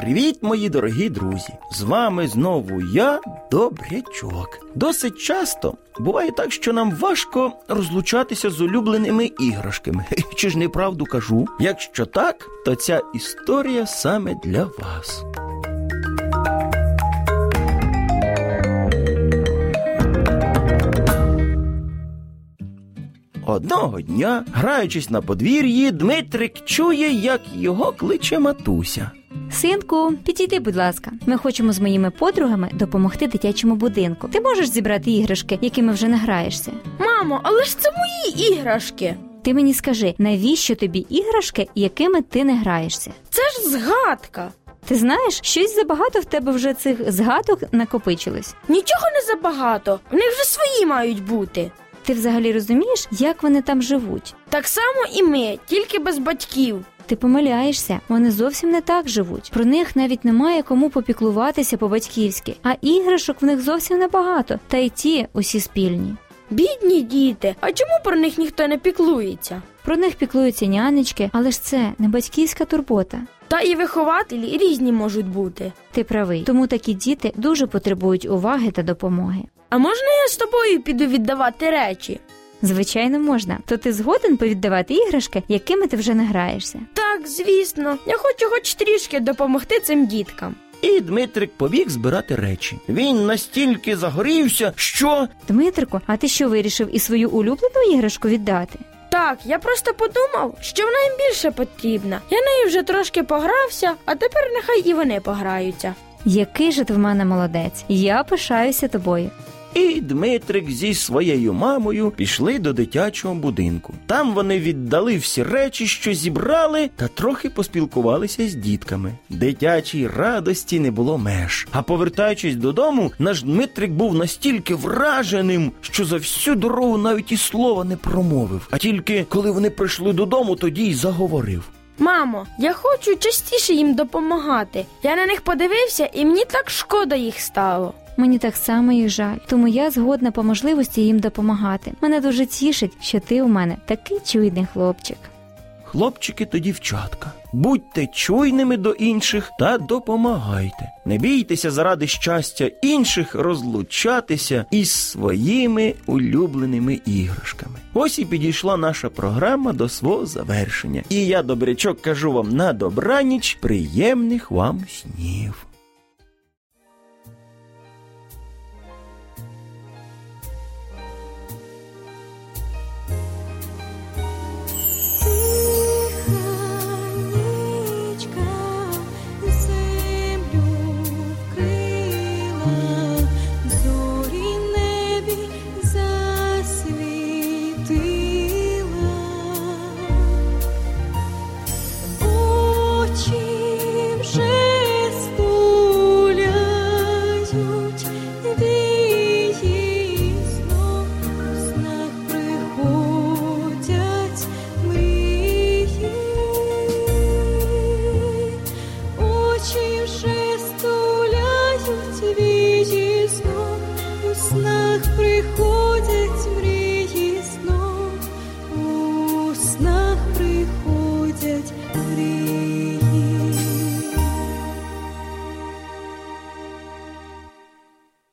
Привіт, мої дорогі друзі! З вами знову я, Добрячок. Досить часто буває так, що нам важко розлучатися з улюбленими іграшками. Чи ж неправду кажу? Якщо так, то ця історія саме для вас. Одного дня, граючись на подвір'ї, Дмитрик чує, як його кличе матуся. Синку, підійди, будь ласка. Ми хочемо з моїми подругами допомогти дитячому будинку. Ти можеш зібрати іграшки, якими вже не граєшся. Мамо, але ж це мої іграшки. Ти мені скажи, навіщо тобі іграшки, якими ти не граєшся? Це ж згадка. Ти знаєш, щось забагато в тебе вже цих згадок накопичилось. Нічого не забагато. В них вже свої мають бути. Ти взагалі розумієш, як вони там живуть? Так само і ми, тільки без батьків. Ти помиляєшся, вони зовсім не так живуть. Про них навіть немає кому попіклуватися по-батьківськи, а іграшок в них зовсім небагато, та й ті усі спільні. Бідні діти, а чому про них ніхто не піклується? Про них піклуються нянечки, але ж це не батьківська турбота. Та і вихователі різні можуть бути. Ти правий, тому такі діти дуже потребують уваги та допомоги. А можна я з тобою піду віддавати речі? Звичайно, можна. То ти згоден повіддавати іграшки, якими ти вже не граєшся. Так, звісно, я хочу хоч трішки допомогти цим діткам. І Дмитрик побіг збирати речі. Він настільки загорівся, що Дмитрику, а ти що вирішив і свою улюблену іграшку віддати? Так, я просто подумав, що вона їм більше потрібна. Я нею вже трошки погрався, а тепер нехай і вони пограються. Який же ти в мене молодець? Я пишаюся тобою. І Дмитрик зі своєю мамою пішли до дитячого будинку. Там вони віддали всі речі, що зібрали, та трохи поспілкувалися з дітками. Дитячій радості не було меж. А повертаючись додому, наш Дмитрик був настільки враженим, що за всю дорогу навіть і слова не промовив. А тільки коли вони прийшли додому, тоді й заговорив. Мамо, я хочу частіше їм допомагати. Я на них подивився, і мені так шкода їх стало. Мені так само їх жаль, тому я згодна по можливості їм допомагати. Мене дуже тішить, що ти у мене такий чуйний хлопчик. Хлопчики та дівчатка, будьте чуйними до інших та допомагайте. Не бійтеся заради щастя інших розлучатися із своїми улюбленими іграшками. Ось і підійшла наша програма до свого завершення. І я, добрячок, кажу вам на добраніч, приємних вам снів. Снах приходять